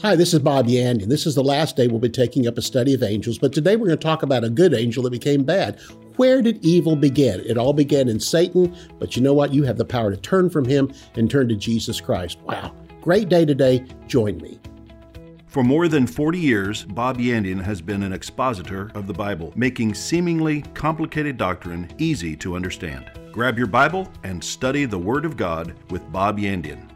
Hi, this is Bob Yandian. This is the last day we'll be taking up a study of angels, but today we're going to talk about a good angel that became bad. Where did evil begin? It all began in Satan, but you know what? You have the power to turn from him and turn to Jesus Christ. Wow. Great day today. Join me. For more than 40 years, Bob Yandian has been an expositor of the Bible, making seemingly complicated doctrine easy to understand. Grab your Bible and study the Word of God with Bob Yandian.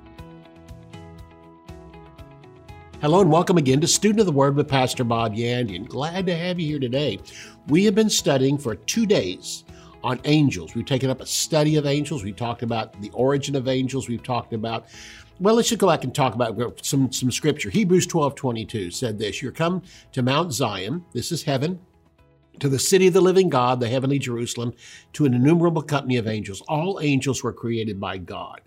Hello and welcome again to Student of the Word with Pastor Bob Yandian. Glad to have you here today. We have been studying for two days on angels. We've taken up a study of angels. We've talked about the origin of angels. We've talked about, well, let's just go back and talk about some, some scripture. Hebrews 12 22 said this You're come to Mount Zion, this is heaven, to the city of the living God, the heavenly Jerusalem, to an innumerable company of angels. All angels were created by God.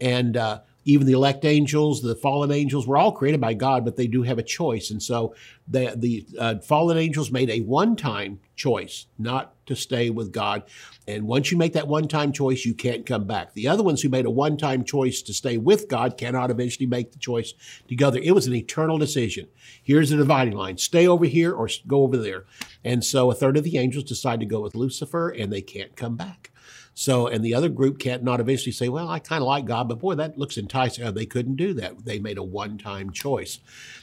And uh, even the elect angels, the fallen angels, were all created by God, but they do have a choice. And so the, the uh, fallen angels made a one time choice not to stay with God. And once you make that one time choice, you can't come back. The other ones who made a one time choice to stay with God cannot eventually make the choice together. It was an eternal decision. Here's the dividing line stay over here or go over there. And so a third of the angels decide to go with Lucifer and they can't come back. So, and the other group can't not eventually say, well, I kind of like God, but boy, that looks enticing. Oh, they couldn't do that. They made a one time choice.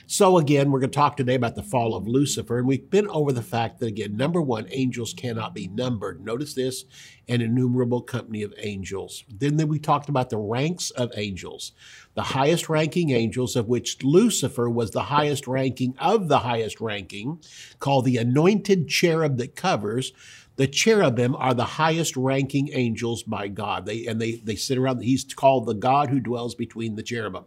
So, again, we're going to talk today about the fall of Lucifer. And we've been over the fact that, again, number one, angels cannot be numbered. Notice this an innumerable company of angels. Then, then we talked about the ranks of angels, the highest ranking angels, of which Lucifer was the highest ranking of the highest ranking, called the anointed cherub that covers. The cherubim are the highest ranking angels by God. They and they they sit around. He's called the God who dwells between the cherubim,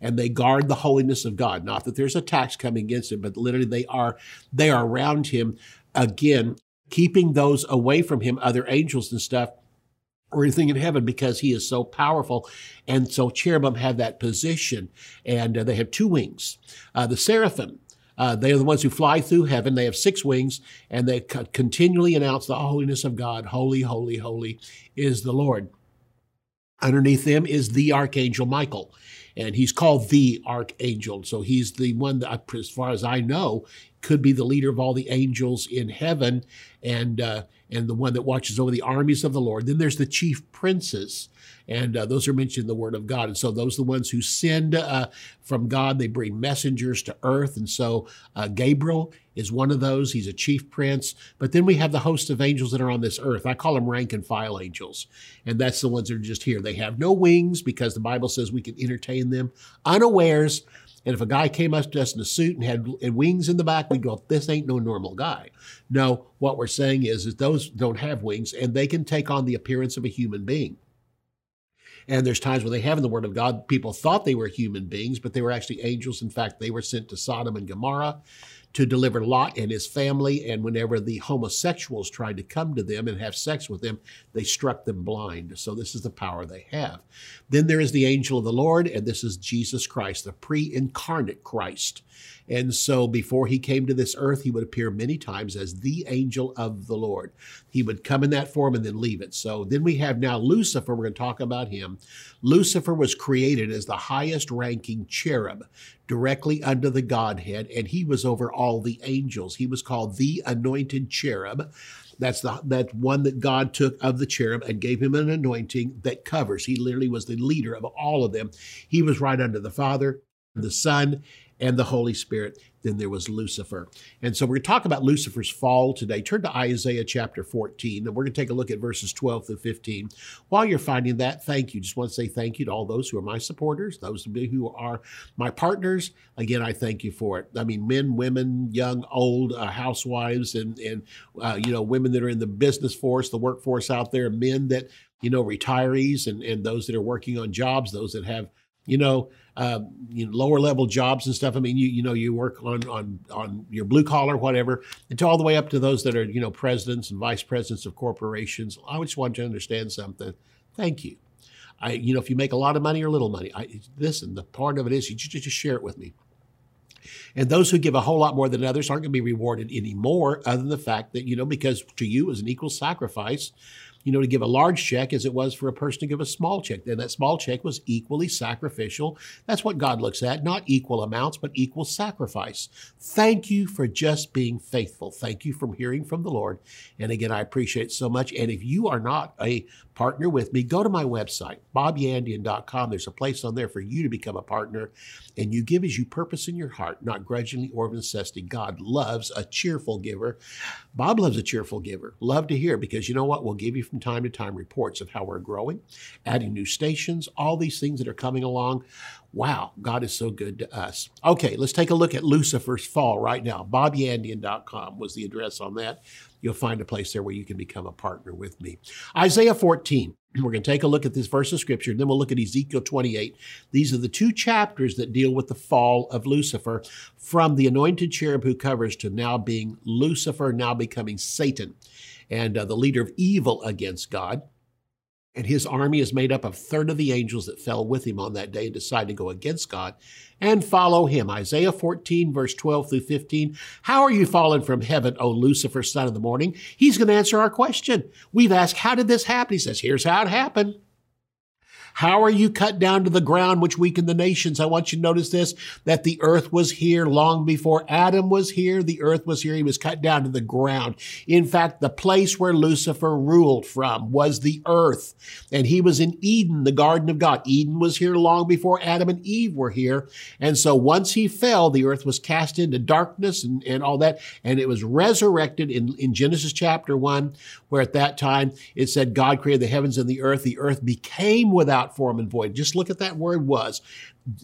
and they guard the holiness of God. Not that there's attacks coming against him, but literally they are they are around him again, keeping those away from him, other angels and stuff or anything in heaven because he is so powerful. And so cherubim have that position and uh, they have two wings. Uh, the seraphim, uh, they are the ones who fly through heaven. They have six wings, and they co- continually announce the holiness of God. Holy, holy, holy is the Lord. Underneath them is the archangel Michael, and he's called the archangel. So he's the one that, as far as I know, could be the leader of all the angels in heaven, and uh, and the one that watches over the armies of the Lord. Then there's the chief princes and uh, those are mentioned in the Word of God. And so those are the ones who send uh, from God. They bring messengers to earth. And so uh, Gabriel is one of those. He's a chief prince. But then we have the host of angels that are on this earth. I call them rank and file angels. And that's the ones that are just here. They have no wings because the Bible says we can entertain them unawares. And if a guy came up to us in a suit and had wings in the back, we'd go, this ain't no normal guy. No, what we're saying is, is those don't have wings and they can take on the appearance of a human being. And there's times when they have in the Word of God, people thought they were human beings, but they were actually angels. In fact, they were sent to Sodom and Gomorrah to deliver Lot and his family. And whenever the homosexuals tried to come to them and have sex with them, they struck them blind. So this is the power they have. Then there is the angel of the Lord, and this is Jesus Christ, the pre incarnate Christ. And so before he came to this earth, he would appear many times as the angel of the Lord. He would come in that form and then leave it. So then we have now Lucifer. We're going to talk about him. Lucifer was created as the highest ranking cherub directly under the Godhead, and he was over all the angels. He was called the anointed cherub. That's the that one that God took of the cherub and gave him an anointing that covers. He literally was the leader of all of them. He was right under the Father, the Son, and the Holy Spirit. Then there was Lucifer. And so we're going to talk about Lucifer's fall today. Turn to Isaiah chapter 14, and we're going to take a look at verses 12 through 15. While you're finding that, thank you. Just want to say thank you to all those who are my supporters, those who are my partners. Again, I thank you for it. I mean, men, women, young, old, uh, housewives, and, and uh, you know, women that are in the business force, the workforce out there, men that, you know, retirees, and, and those that are working on jobs, those that have you know, uh, you know, lower level jobs and stuff. I mean, you you know, you work on on on your blue collar, whatever, and to all the way up to those that are you know presidents and vice presidents of corporations. I just want you to understand something. Thank you. I, you know, if you make a lot of money or little money, I, listen. The part of it is you just, just share it with me. And those who give a whole lot more than others aren't going to be rewarded anymore, other than the fact that, you know, because to you is an equal sacrifice you know, to give a large check as it was for a person to give a small check. Then that small check was equally sacrificial. That's what God looks at, not equal amounts, but equal sacrifice. Thank you for just being faithful. Thank you for hearing from the Lord. And again, I appreciate so much. And if you are not a partner with me, go to my website, bobyandian.com. There's a place on there for you to become a partner. And you give as you purpose in your heart, not grudgingly or of necessity. God loves a cheerful giver. Bob loves a cheerful giver. Love to hear because you know what? We'll give you from time to time reports of how we're growing, adding new stations, all these things that are coming along. Wow, God is so good to us. Okay, let's take a look at Lucifer's fall right now. BobYandian.com was the address on that you'll find a place there where you can become a partner with me. Isaiah 14. We're going to take a look at this verse of scripture, and then we'll look at Ezekiel 28. These are the two chapters that deal with the fall of Lucifer from the anointed cherub who covers to now being Lucifer, now becoming Satan, and uh, the leader of evil against God. And his army is made up of a third of the angels that fell with him on that day and decided to go against God and follow him. Isaiah 14, verse 12 through 15. How are you fallen from heaven, O Lucifer, son of the morning? He's going to answer our question. We've asked, How did this happen? He says, Here's how it happened. How are you cut down to the ground, which weakened the nations? I want you to notice this, that the earth was here long before Adam was here. The earth was here. He was cut down to the ground. In fact, the place where Lucifer ruled from was the earth. And he was in Eden, the garden of God. Eden was here long before Adam and Eve were here. And so once he fell, the earth was cast into darkness and, and all that. And it was resurrected in, in Genesis chapter one, where at that time it said God created the heavens and the earth. The earth became without without form and void. Just look at that word was.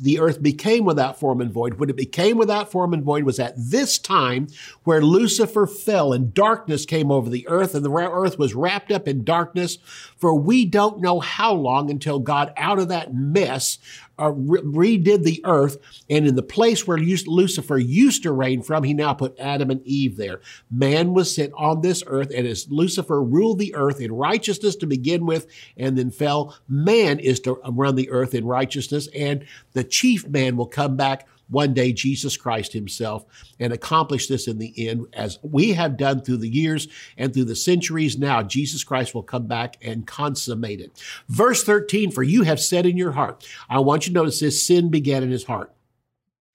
The earth became without form and void. When it became without form and void was at this time where Lucifer fell and darkness came over the earth and the earth was wrapped up in darkness for we don't know how long until God out of that mess uh, re- redid the earth, and in the place where Lucifer used to reign from, he now put Adam and Eve there. Man was sent on this earth, and as Lucifer ruled the earth in righteousness to begin with, and then fell, man is to run the earth in righteousness, and the chief man will come back one day Jesus Christ himself and accomplish this in the end as we have done through the years and through the centuries now. Jesus Christ will come back and consummate it. Verse 13, for you have said in your heart, I want you to notice this sin began in his heart.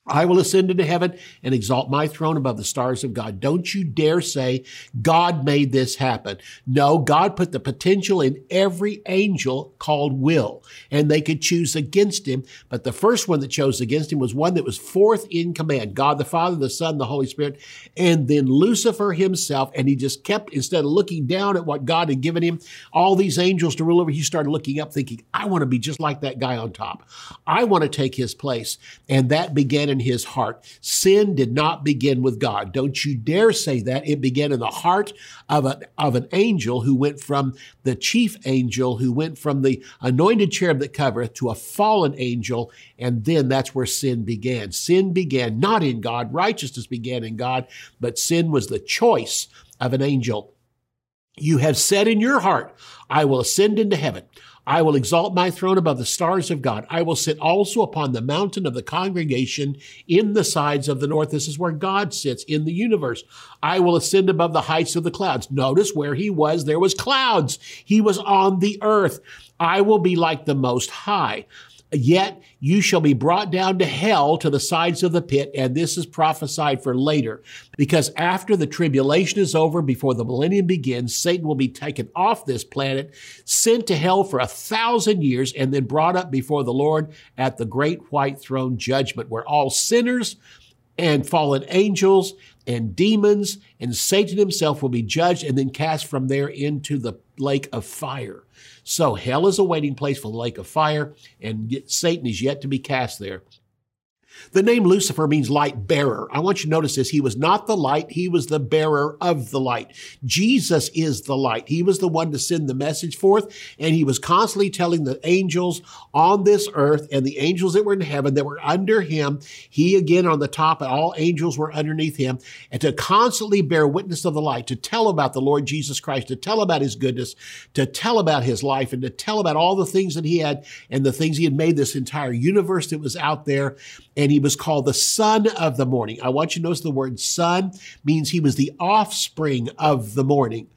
I will ascend into heaven and exalt my throne above the stars of God. Don't you dare say God made this happen. No, God put the potential in every angel called will, and they could choose against him. But the first one that chose against him was one that was fourth in command God the Father, the Son, the Holy Spirit, and then Lucifer himself. And he just kept, instead of looking down at what God had given him, all these angels to rule over, he started looking up, thinking, I want to be just like that guy on top. I want to take his place. And that began in his heart. Sin did not begin with God. Don't you dare say that. It began in the heart of, a, of an angel who went from the chief angel, who went from the anointed cherub that covereth to a fallen angel. And then that's where sin began. Sin began not in God, righteousness began in God, but sin was the choice of an angel. You have said in your heart, I will ascend into heaven. I will exalt my throne above the stars of God. I will sit also upon the mountain of the congregation in the sides of the north. This is where God sits in the universe. I will ascend above the heights of the clouds. Notice where he was, there was clouds. He was on the earth. I will be like the most high. Yet you shall be brought down to hell to the sides of the pit. And this is prophesied for later. Because after the tribulation is over, before the millennium begins, Satan will be taken off this planet, sent to hell for a thousand years, and then brought up before the Lord at the great white throne judgment, where all sinners and fallen angels and demons and Satan himself will be judged and then cast from there into the lake of fire. So hell is a waiting place for the lake of fire, and Satan is yet to be cast there. The name Lucifer means light bearer. I want you to notice this. He was not the light. He was the bearer of the light. Jesus is the light. He was the one to send the message forth. And he was constantly telling the angels on this earth and the angels that were in heaven that were under him. He again on the top and all angels were underneath him and to constantly bear witness of the light, to tell about the Lord Jesus Christ, to tell about his goodness, to tell about his life and to tell about all the things that he had and the things he had made this entire universe that was out there. And he was called the son of the morning. I want you to notice the word son means he was the offspring of the morning.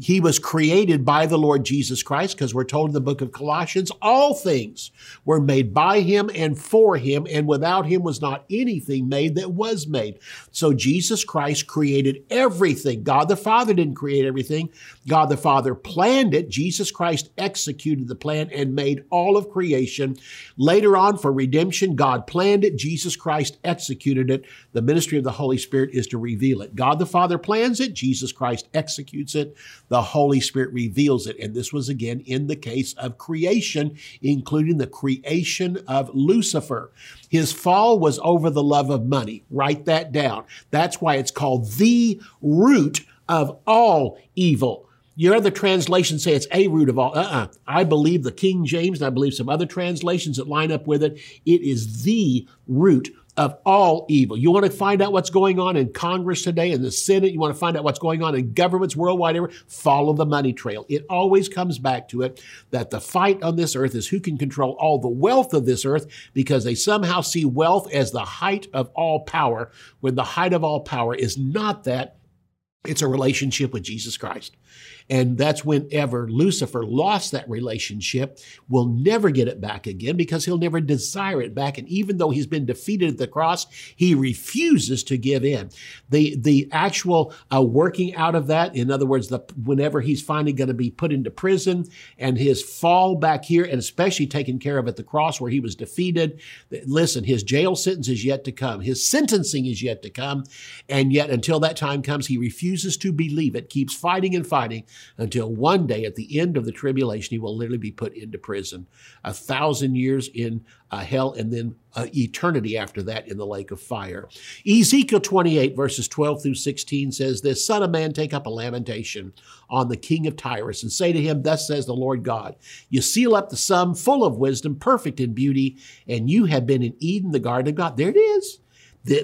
He was created by the Lord Jesus Christ because we're told in the book of Colossians, all things were made by him and for him, and without him was not anything made that was made. So Jesus Christ created everything. God the Father didn't create everything. God the Father planned it. Jesus Christ executed the plan and made all of creation. Later on, for redemption, God planned it. Jesus Christ executed it. The ministry of the Holy Spirit is to reveal it. God the Father plans it. Jesus Christ executes it. The Holy Spirit reveals it. And this was again in the case of creation, including the creation of Lucifer. His fall was over the love of money. Write that down. That's why it's called the root of all evil. Your other translations say it's a root of all. Uh-uh. I believe the King James, and I believe some other translations that line up with it. It is the root of all evil. You want to find out what's going on in Congress today, in the Senate, you want to find out what's going on in governments worldwide, follow the money trail. It always comes back to it that the fight on this earth is who can control all the wealth of this earth because they somehow see wealth as the height of all power when the height of all power is not that. It's a relationship with Jesus Christ. And that's whenever Lucifer lost that relationship, will never get it back again because he'll never desire it back. And even though he's been defeated at the cross, he refuses to give in. The, the actual uh, working out of that, in other words, the, whenever he's finally going to be put into prison and his fall back here, and especially taken care of at the cross where he was defeated, listen, his jail sentence is yet to come. His sentencing is yet to come. And yet, until that time comes, he refuses to believe it, keeps fighting and fighting until one day at the end of the tribulation, he will literally be put into prison. A thousand years in uh, hell and then uh, eternity after that in the lake of fire. Ezekiel 28, verses 12 through 16 says this Son of man, take up a lamentation on the king of Tyrus and say to him, Thus says the Lord God, You seal up the sum full of wisdom, perfect in beauty, and you have been in Eden, the garden of God. There it is.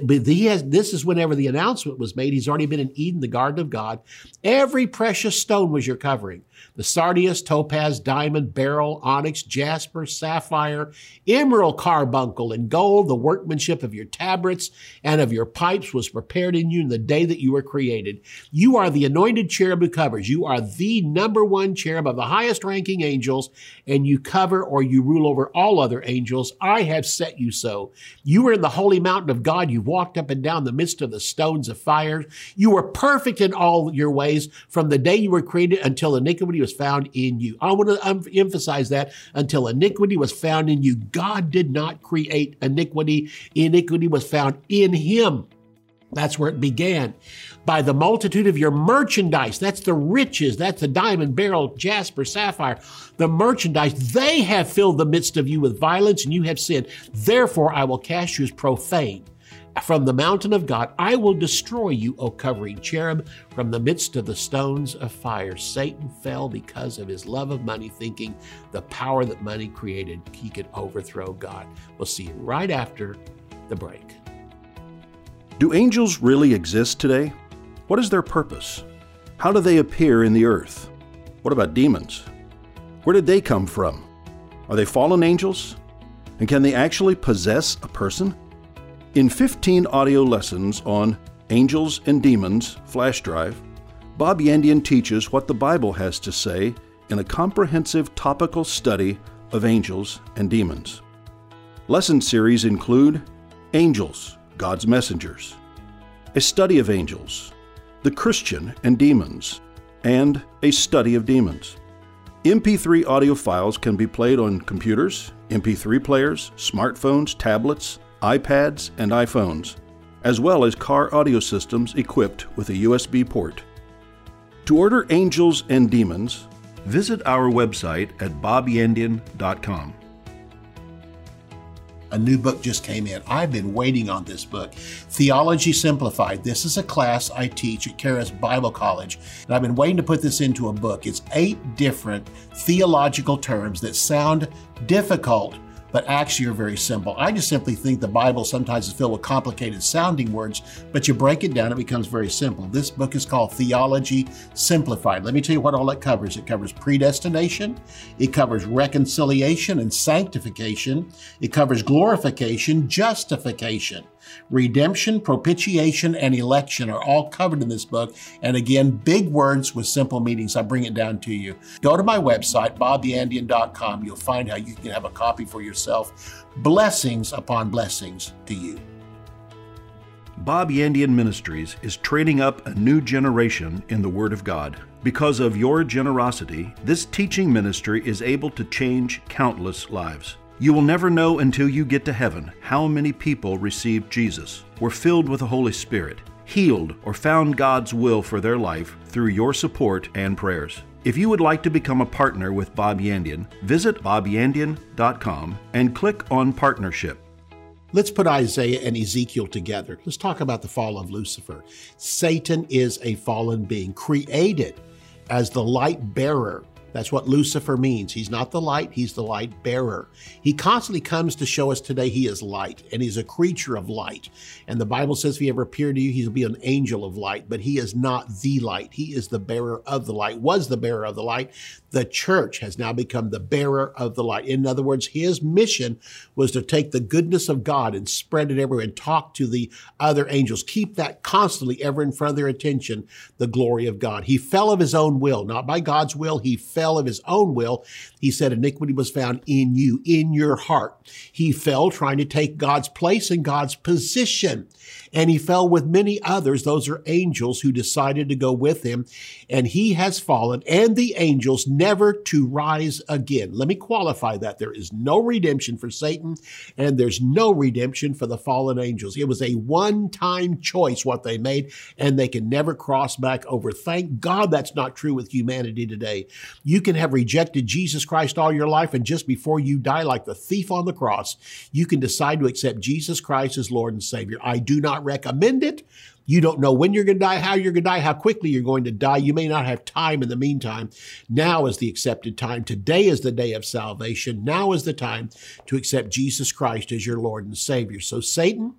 But he has, this is whenever the announcement was made. He's already been in Eden, the garden of God. Every precious stone was your covering the sardius, topaz, diamond, beryl, onyx, jasper, sapphire, emerald, carbuncle, and gold. The workmanship of your tabrets and of your pipes was prepared in you in the day that you were created. You are the anointed cherub who covers. You are the number one cherub of the highest ranking angels, and you cover or you rule over all other angels. I have set you so. You were in the holy mountain of God. You walked up and down the midst of the stones of fire. You were perfect in all your ways from the day you were created until the iniquity was found in you. I want to emphasize that until iniquity was found in you. God did not create iniquity. Iniquity was found in him. That's where it began. By the multitude of your merchandise, that's the riches, that's the diamond, beryl, jasper, sapphire, the merchandise, they have filled the midst of you with violence and you have sinned. Therefore, I will cast you as profane. From the mountain of God, I will destroy you, O covering cherub, from the midst of the stones of fire. Satan fell because of his love of money, thinking the power that money created, he could overthrow God. We'll see you right after the break. Do angels really exist today? What is their purpose? How do they appear in the earth? What about demons? Where did they come from? Are they fallen angels? And can they actually possess a person? In 15 audio lessons on Angels and Demons flash drive, Bob Yandian teaches what the Bible has to say in a comprehensive topical study of angels and demons. Lesson series include Angels, God's Messengers, a study of angels, the Christian and demons, and a study of demons. MP3 audio files can be played on computers, MP3 players, smartphones, tablets, iPads, and iPhones, as well as car audio systems equipped with a USB port. To order Angels and Demons, visit our website at bobyandian.com. A new book just came in. I've been waiting on this book, Theology Simplified. This is a class I teach at Charis Bible College, and I've been waiting to put this into a book. It's eight different theological terms that sound difficult but actually are very simple. I just simply think the Bible sometimes is filled with complicated sounding words, but you break it down, it becomes very simple. This book is called Theology Simplified. Let me tell you what all it covers. It covers predestination, it covers reconciliation and sanctification, it covers glorification, justification. Redemption, propitiation, and election are all covered in this book. And again, big words with simple meanings. I bring it down to you. Go to my website, bobyandian.com. You'll find how you can have a copy for yourself. Blessings upon blessings to you. Bob Yandian Ministries is training up a new generation in the Word of God. Because of your generosity, this teaching ministry is able to change countless lives. You will never know until you get to heaven how many people received Jesus, were filled with the Holy Spirit, healed, or found God's will for their life through your support and prayers. If you would like to become a partner with Bob Yandian, visit bobyandian.com and click on Partnership. Let's put Isaiah and Ezekiel together. Let's talk about the fall of Lucifer. Satan is a fallen being created as the light bearer that's what Lucifer means. He's not the light, he's the light bearer. He constantly comes to show us today he is light and he's a creature of light. And the Bible says if he ever appeared to you, he'll be an angel of light, but he is not the light. He is the bearer of the light, was the bearer of the light. The church has now become the bearer of the light. In other words, his mission was to take the goodness of God and spread it everywhere and talk to the other angels. Keep that constantly ever in front of their attention, the glory of God. He fell of his own will, not by God's will. He fell of his own will. He said, iniquity was found in you, in your heart. He fell trying to take God's place and God's position. And he fell with many others. Those are angels who decided to go with him. And he has fallen and the angels never to rise again. Let me qualify that. There is no redemption for Satan and there's no redemption for the fallen angels. It was a one time choice what they made and they can never cross back over. Thank God that's not true with humanity today. You can have rejected Jesus Christ all your life and just before you die, like the thief on the cross, you can decide to accept Jesus Christ as Lord and Savior. I do not recommend it. You don't know when you're going to die, how you're going to die, how quickly you're going to die. You may not have time in the meantime. Now is the accepted time. Today is the day of salvation. Now is the time to accept Jesus Christ as your Lord and Savior. So, Satan,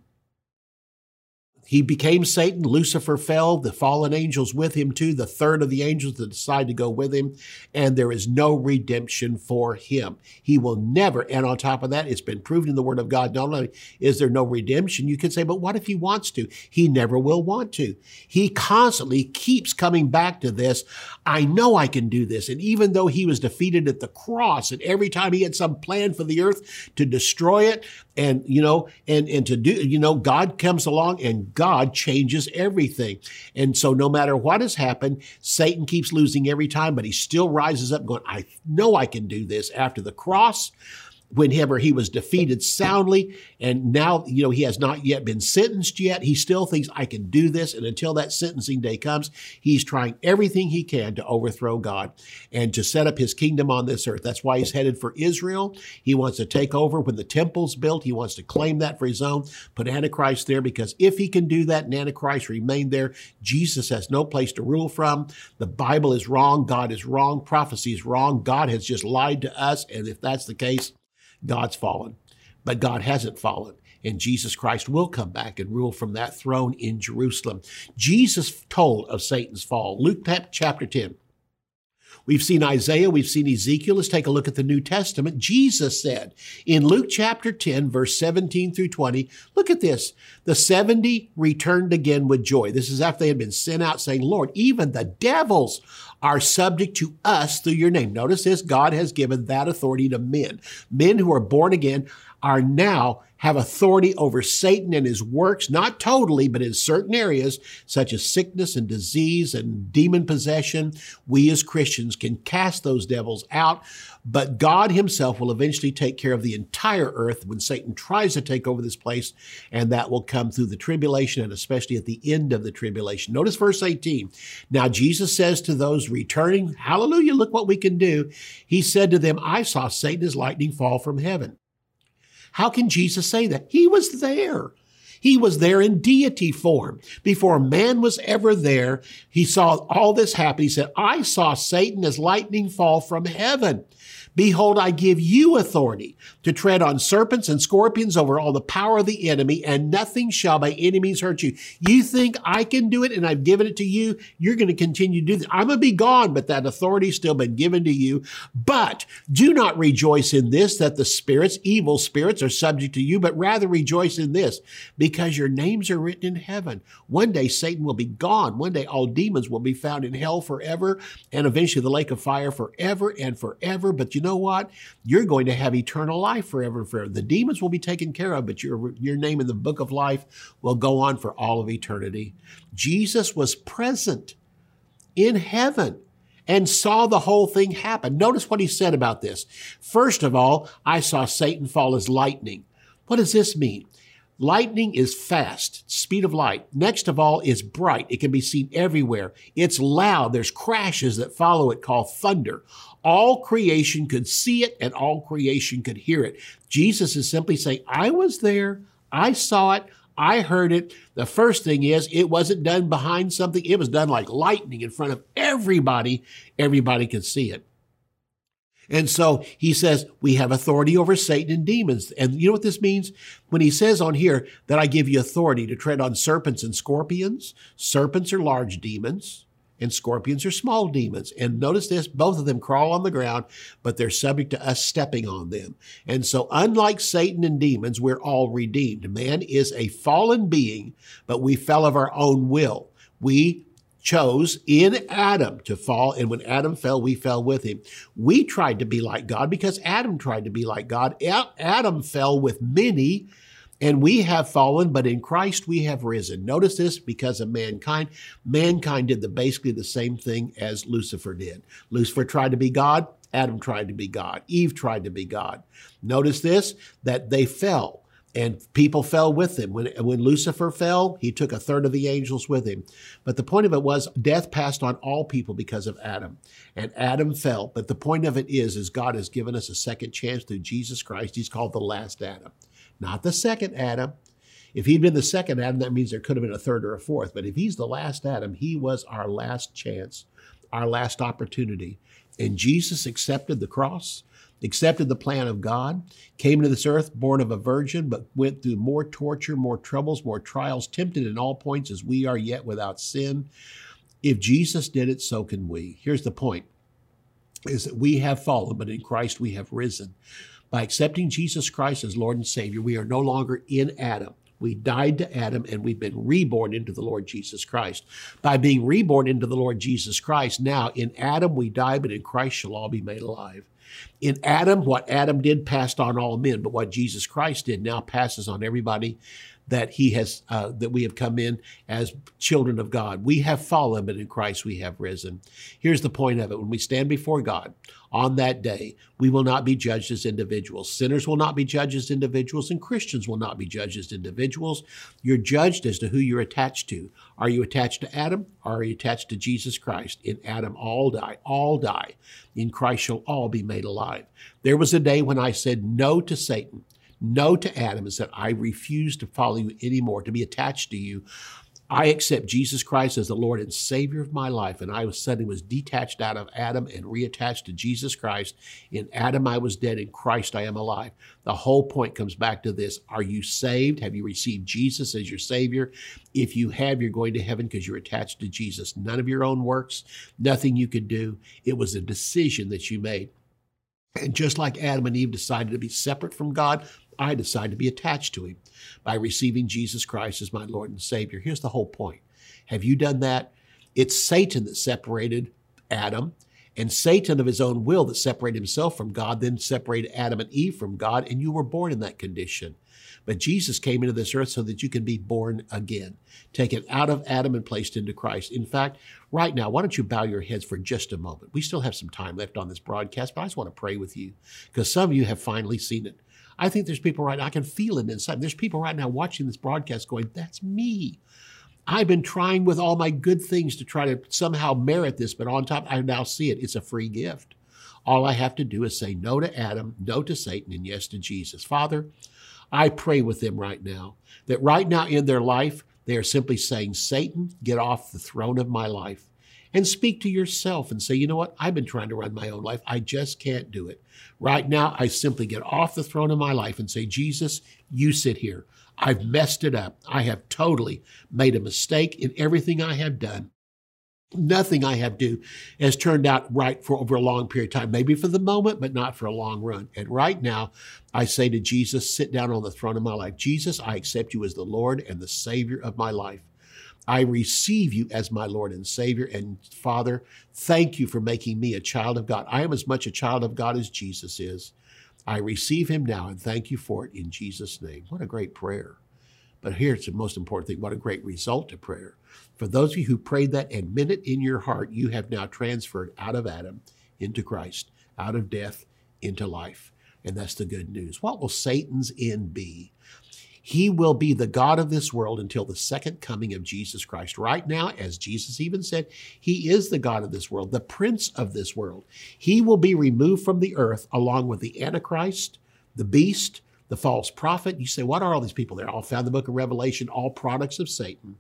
he became Satan. Lucifer fell, the fallen angels with him too, the third of the angels that decide to go with him, and there is no redemption for him. He will never, and on top of that, it's been proven in the Word of God, not only is there no redemption, you could say, but what if he wants to? He never will want to. He constantly keeps coming back to this. I know I can do this. And even though he was defeated at the cross, and every time he had some plan for the earth to destroy it, and you know, and and to do, you know, God comes along and God changes everything. And so no matter what has happened, Satan keeps losing every time, but he still rises up going, I know I can do this after the cross whenever he was defeated soundly and now you know he has not yet been sentenced yet. He still thinks i can do this and until that sentencing day comes he's trying everything he can to overthrow god and to set up his kingdom on this earth. That's why he's headed for israel. He wants to take over when the temple's built. He wants to claim that for his own put antichrist there because if he can do that and antichrist remain there jesus has no place to rule from. The bible is wrong. God is wrong. Prophecy is wrong. God has just lied to us and if that's the case God's fallen, but God hasn't fallen. And Jesus Christ will come back and rule from that throne in Jerusalem. Jesus told of Satan's fall. Luke chapter 10. We've seen Isaiah, we've seen Ezekiel. Let's take a look at the New Testament. Jesus said in Luke chapter 10, verse 17 through 20, look at this. The 70 returned again with joy. This is after they had been sent out saying, Lord, even the devils are subject to us through your name. Notice this God has given that authority to men. Men who are born again are now have authority over Satan and his works, not totally, but in certain areas, such as sickness and disease and demon possession. We as Christians can cast those devils out, but God himself will eventually take care of the entire earth when Satan tries to take over this place, and that will come through the tribulation and especially at the end of the tribulation. Notice verse 18. Now Jesus says to those returning, Hallelujah, look what we can do. He said to them, I saw Satan as lightning fall from heaven. How can Jesus say that? He was there. He was there in deity form. Before man was ever there, he saw all this happen. He said, I saw Satan as lightning fall from heaven. Behold, I give you authority to tread on serpents and scorpions over all the power of the enemy, and nothing shall by enemies hurt you. You think I can do it and I've given it to you? You're going to continue to do this. I'm going to be gone, but that authority's still been given to you. But do not rejoice in this that the spirits, evil spirits, are subject to you, but rather rejoice in this because your names are written in heaven. One day Satan will be gone. One day all demons will be found in hell forever and eventually the lake of fire forever and forever. But you know what? You're going to have eternal life forever and forever. The demons will be taken care of, but your, your name in the book of life will go on for all of eternity. Jesus was present in heaven and saw the whole thing happen. Notice what he said about this. First of all, I saw Satan fall as lightning. What does this mean? Lightning is fast, speed of light. Next of all is bright. It can be seen everywhere. It's loud. There's crashes that follow it called thunder. All creation could see it and all creation could hear it. Jesus is simply saying, I was there. I saw it. I heard it. The first thing is it wasn't done behind something. It was done like lightning in front of everybody. Everybody could see it. And so he says, we have authority over Satan and demons. And you know what this means? When he says on here that I give you authority to tread on serpents and scorpions, serpents are large demons and scorpions are small demons. And notice this, both of them crawl on the ground, but they're subject to us stepping on them. And so unlike Satan and demons, we're all redeemed. Man is a fallen being, but we fell of our own will. We chose in Adam to fall. And when Adam fell, we fell with him. We tried to be like God because Adam tried to be like God. Adam fell with many and we have fallen, but in Christ we have risen. Notice this because of mankind. Mankind did the, basically the same thing as Lucifer did. Lucifer tried to be God. Adam tried to be God. Eve tried to be God. Notice this, that they fell and people fell with him. When, when Lucifer fell, he took a third of the angels with him. But the point of it was death passed on all people because of Adam. And Adam fell. But the point of it is, is God has given us a second chance through Jesus Christ. He's called the last Adam, not the second Adam. If he'd been the second Adam, that means there could have been a third or a fourth. But if he's the last Adam, he was our last chance, our last opportunity. And Jesus accepted the cross accepted the plan of God, came to this earth born of a virgin, but went through more torture, more troubles, more trials, tempted in all points as we are yet without sin. If Jesus did it, so can we. Here's the point is that we have fallen, but in Christ we have risen. By accepting Jesus Christ as Lord and Savior, we are no longer in Adam. We died to Adam and we've been reborn into the Lord Jesus Christ. By being reborn into the Lord Jesus Christ, now in Adam we die, but in Christ shall all be made alive. In Adam, what Adam did passed on all men, but what Jesus Christ did now passes on everybody that he has uh, that we have come in as children of God. We have fallen, but in Christ we have risen. Here's the point of it: when we stand before God on that day, we will not be judged as individuals. Sinners will not be judged as individuals, and Christians will not be judged as individuals. You're judged as to who you're attached to. Are you attached to Adam? Or are you attached to Jesus Christ? In Adam, all die. All die. In Christ shall all be made alive. There was a day when I said no to Satan no to Adam and said, I refuse to follow you anymore, to be attached to you. I accept Jesus Christ as the Lord and Savior of my life. And I was suddenly was detached out of Adam and reattached to Jesus Christ. In Adam, I was dead. In Christ, I am alive. The whole point comes back to this. Are you saved? Have you received Jesus as your Savior? If you have, you're going to heaven because you're attached to Jesus. None of your own works, nothing you could do. It was a decision that you made. And just like Adam and Eve decided to be separate from God, I decide to be attached to him by receiving Jesus Christ as my Lord and Savior. Here's the whole point. Have you done that? It's Satan that separated Adam, and Satan of his own will that separated himself from God, then separated Adam and Eve from God, and you were born in that condition. But Jesus came into this earth so that you can be born again, taken out of Adam and placed into Christ. In fact, right now, why don't you bow your heads for just a moment? We still have some time left on this broadcast, but I just want to pray with you because some of you have finally seen it. I think there's people right now, I can feel it inside. There's people right now watching this broadcast going, that's me. I've been trying with all my good things to try to somehow merit this, but on top, I now see it. It's a free gift. All I have to do is say no to Adam, no to Satan, and yes to Jesus. Father, I pray with them right now that right now in their life, they are simply saying, Satan, get off the throne of my life and speak to yourself and say, you know what? I've been trying to run my own life. I just can't do it. Right now, I simply get off the throne of my life and say, Jesus, you sit here. I've messed it up. I have totally made a mistake in everything I have done. Nothing I have do has turned out right for over a long period of time, maybe for the moment, but not for a long run. And right now, I say to Jesus, sit down on the throne of my life. Jesus, I accept you as the Lord and the Savior of my life. I receive you as my Lord and Savior. And Father, thank you for making me a child of God. I am as much a child of God as Jesus is. I receive him now and thank you for it in Jesus' name. What a great prayer. But here's the most important thing what a great result to prayer. For those of you who prayed that and meant it in your heart, you have now transferred out of Adam into Christ, out of death into life. And that's the good news. What will Satan's end be? He will be the God of this world until the second coming of Jesus Christ. Right now, as Jesus even said, He is the God of this world, the Prince of this world. He will be removed from the earth along with the Antichrist, the beast, the false prophet. You say, what are all these people? They're all found in the book of Revelation, all products of Satan.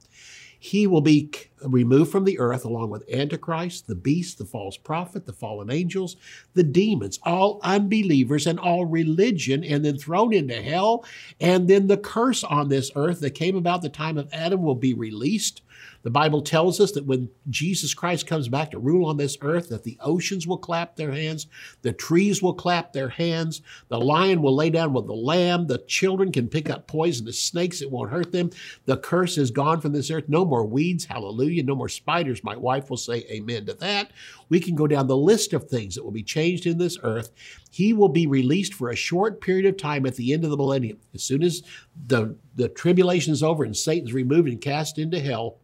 He will be removed from the earth along with Antichrist, the beast, the false prophet, the fallen angels, the demons, all unbelievers and all religion, and then thrown into hell. And then the curse on this earth that came about the time of Adam will be released the Bible tells us that when Jesus Christ comes back to rule on this earth, that the oceans will clap their hands, the trees will clap their hands, the lion will lay down with the lamb, the children can pick up poisonous snakes, it won't hurt them. The curse is gone from this earth. No more weeds, hallelujah. No more spiders. My wife will say amen to that. We can go down the list of things that will be changed in this earth. He will be released for a short period of time at the end of the millennium. As soon as the, the tribulation is over and Satan's removed and cast into hell,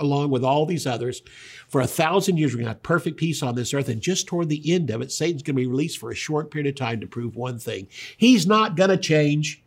along with all these others. For a thousand years, we're going to have perfect peace on this earth. And just toward the end of it, Satan's going to be released for a short period of time to prove one thing he's not going to change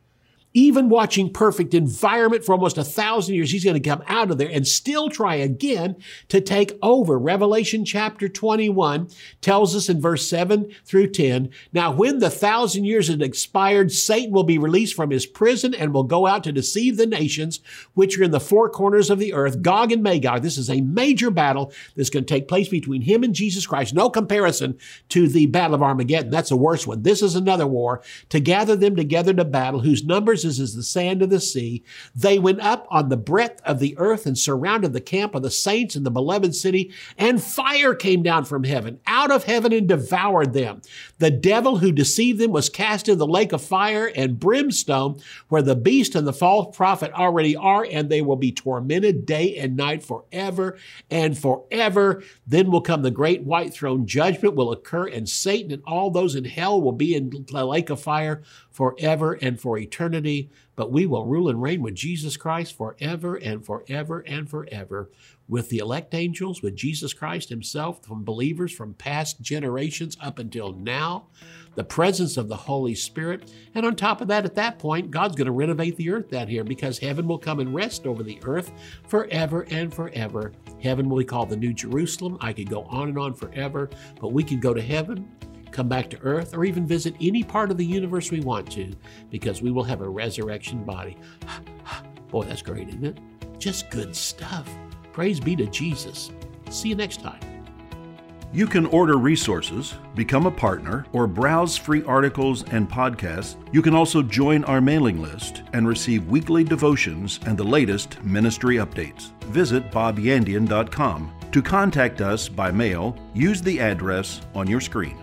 even watching perfect environment for almost a thousand years, he's going to come out of there and still try again to take over. Revelation chapter 21 tells us in verse 7 through 10 Now, when the thousand years had expired, Satan will be released from his prison and will go out to deceive the nations which are in the four corners of the earth, Gog and Magog. This is a major battle that's going to take place between him and Jesus Christ. No comparison to the Battle of Armageddon. That's a worse one. This is another war to gather them together to battle, whose numbers as the sand of the sea. They went up on the breadth of the earth and surrounded the camp of the saints in the beloved city, and fire came down from heaven, out of heaven, and devoured them. The devil who deceived them was cast into the lake of fire and brimstone, where the beast and the false prophet already are, and they will be tormented day and night forever and forever. Then will come the great white throne. Judgment will occur, and Satan and all those in hell will be in the lake of fire forever and for eternity, but we will rule and reign with Jesus Christ forever and forever and forever with the elect angels, with Jesus Christ Himself, from believers from past generations up until now, the presence of the Holy Spirit. And on top of that, at that point, God's going to renovate the earth down here because heaven will come and rest over the earth forever and forever. Heaven will be called the New Jerusalem. I could go on and on forever, but we can go to heaven come back to Earth, or even visit any part of the universe we want to, because we will have a resurrection body. Boy, that's great, isn't it? Just good stuff. Praise be to Jesus. See you next time. You can order resources, become a partner, or browse free articles and podcasts. You can also join our mailing list and receive weekly devotions and the latest ministry updates. Visit bobyandian.com. To contact us by mail, use the address on your screen.